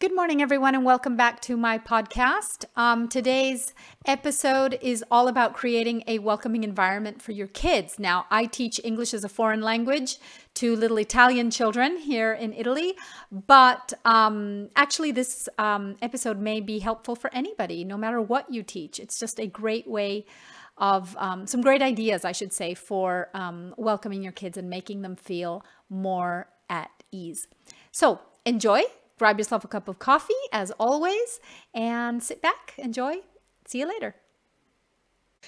Good morning, everyone, and welcome back to my podcast. Um, today's episode is all about creating a welcoming environment for your kids. Now, I teach English as a foreign language to little Italian children here in Italy, but um, actually, this um, episode may be helpful for anybody, no matter what you teach. It's just a great way of um, some great ideas, I should say, for um, welcoming your kids and making them feel more at ease. So, enjoy Grab yourself a cup of coffee, as always, and sit back, enjoy. See you later.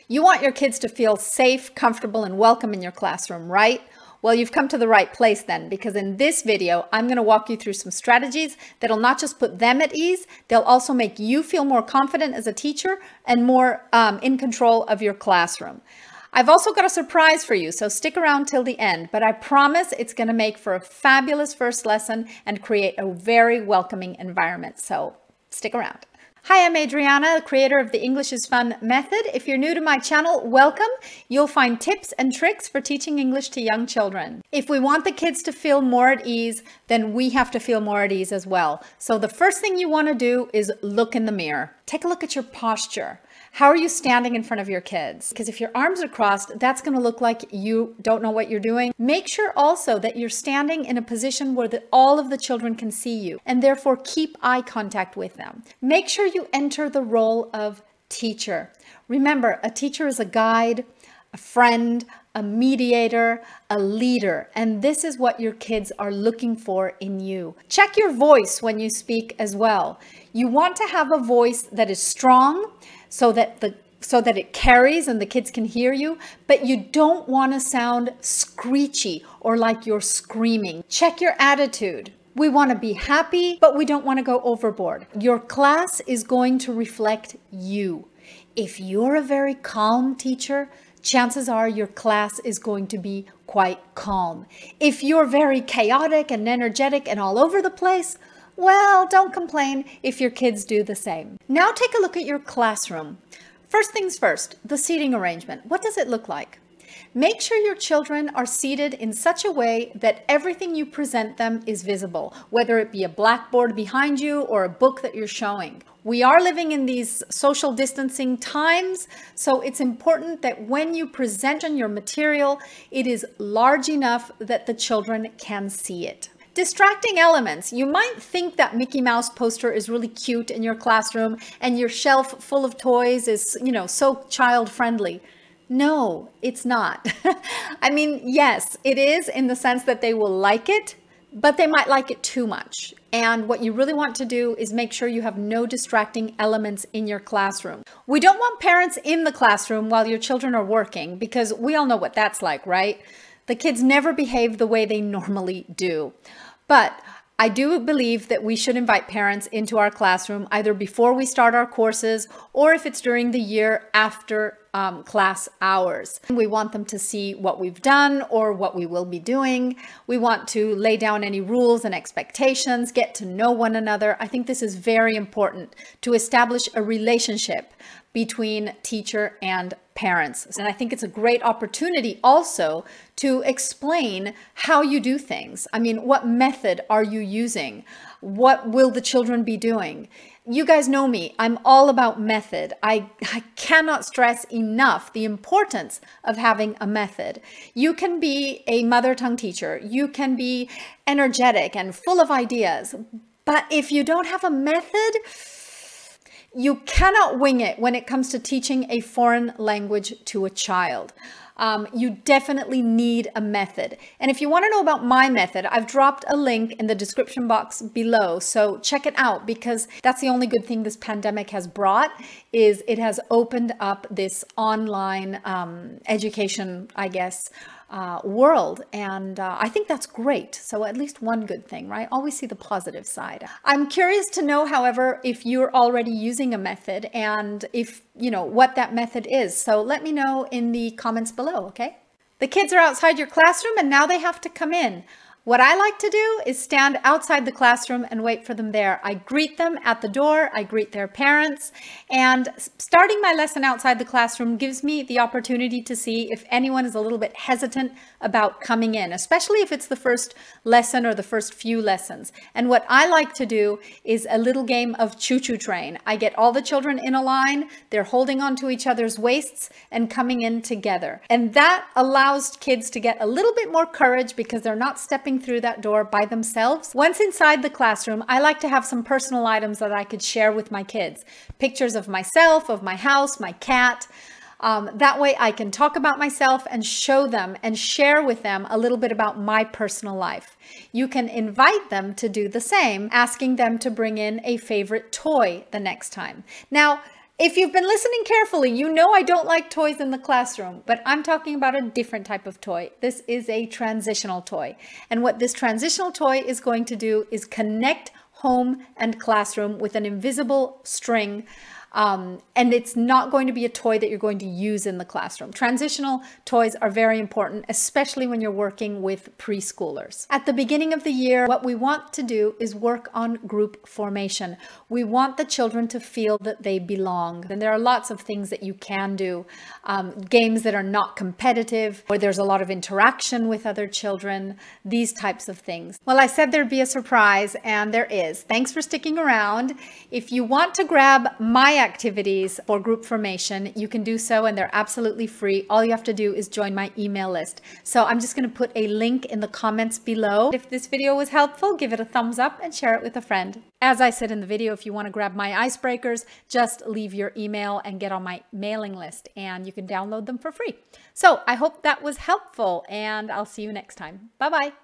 You want your kids to feel safe, comfortable, and welcome in your classroom, right? Well, you've come to the right place then, because in this video, I'm going to walk you through some strategies that'll not just put them at ease, they'll also make you feel more confident as a teacher and more um, in control of your classroom. I've also got a surprise for you, so stick around till the end, but I promise it's going to make for a fabulous first lesson and create a very welcoming environment. So stick around. Hi, I'm Adriana, creator of the English is Fun method. If you're new to my channel, welcome. You'll find tips and tricks for teaching English to young children. If we want the kids to feel more at ease, then we have to feel more at ease as well. So the first thing you want to do is look in the mirror. Take a look at your posture. How are you standing in front of your kids? Because if your arms are crossed, that's going to look like you don't know what you're doing. Make sure also that you're standing in a position where the, all of the children can see you and therefore keep eye contact with them. Make sure you enter the role of teacher. Remember, a teacher is a guide, a friend, a mediator, a leader. And this is what your kids are looking for in you. Check your voice when you speak as well. You want to have a voice that is strong, so that the so that it carries and the kids can hear you, but you don't want to sound screechy or like you're screaming. Check your attitude. We want to be happy, but we don't want to go overboard. Your class is going to reflect you. If you're a very calm teacher, chances are your class is going to be quite calm. If you're very chaotic and energetic and all over the place, well, don't complain if your kids do the same. Now take a look at your classroom. First things first, the seating arrangement. What does it look like? Make sure your children are seated in such a way that everything you present them is visible, whether it be a blackboard behind you or a book that you're showing. We are living in these social distancing times, so it's important that when you present on your material, it is large enough that the children can see it. Distracting elements. You might think that Mickey Mouse poster is really cute in your classroom and your shelf full of toys is, you know, so child friendly. No, it's not. I mean, yes, it is in the sense that they will like it, but they might like it too much. And what you really want to do is make sure you have no distracting elements in your classroom. We don't want parents in the classroom while your children are working because we all know what that's like, right? The kids never behave the way they normally do. But I do believe that we should invite parents into our classroom either before we start our courses or if it's during the year after um, class hours. We want them to see what we've done or what we will be doing. We want to lay down any rules and expectations, get to know one another. I think this is very important to establish a relationship between teacher and parents. And I think it's a great opportunity also to explain how you do things. I mean, what method are you using? What will the children be doing? You guys know me. I'm all about method. I, I cannot stress enough the importance of having a method. You can be a mother tongue teacher. You can be energetic and full of ideas. But if you don't have a method, you cannot wing it when it comes to teaching a foreign language to a child. Um, you definitely need a method. And if you want to know about my method, I've dropped a link in the description box below. So check it out because that's the only good thing this pandemic has brought is it has opened up this online um, education, I guess, uh, world. And uh, I think that's great. So at least one good thing, right? Always see the positive side. I'm curious to know, however, if you're already using a method and if, you know, what that method is. So let me know in the comments below, okay? The kids are outside your classroom and now they have to come in. What I like to do is stand outside the classroom and wait for them there. I greet them at the door, I greet their parents, and starting my lesson outside the classroom gives me the opportunity to see if anyone is a little bit hesitant about coming in, especially if it's the first lesson or the first few lessons. And what I like to do is a little game of choo-choo train. I get all the children in a line, they're holding onto each other's waists and coming in together. And that allows kids to get a little bit more courage because they're not stepping stepping through that door by themselves. Once inside the classroom, I like to have some personal items that I could share with my kids. Pictures of myself, of my house, my cat. Um, that way I can talk about myself and show them and share with them a little bit about my personal life. You can invite them to do the same, asking them to bring in a favorite toy the next time. Now, if you've been listening carefully, you know I don't like toys in the classroom, but I'm talking about a different type of toy. This is a transitional toy. And what this transitional toy is going to do is connect home and classroom with an invisible string um, and it's not going to be a toy that you're going to use in the classroom. Transitional toys are very important, especially when you're working with preschoolers. At the beginning of the year, what we want to do is work on group formation. We want the children to feel that they belong. And there are lots of things that you can do. Um, games that are not competitive, where there's a lot of interaction with other children, these types of things. Well, I said there'd be a surprise, and there is. Thanks for sticking around. If you want to grab my activities for group formation, you can do so and they're absolutely free. All you have to do is join my email list. So I'm just going to put a link in the comments below. If this video was helpful, give it a thumbs up and share it with a friend. As I said in the video, if you want to grab my icebreakers, just leave your email and get on my mailing list and you can download them for free. So I hope that was helpful and I'll see you next time. Bye-bye.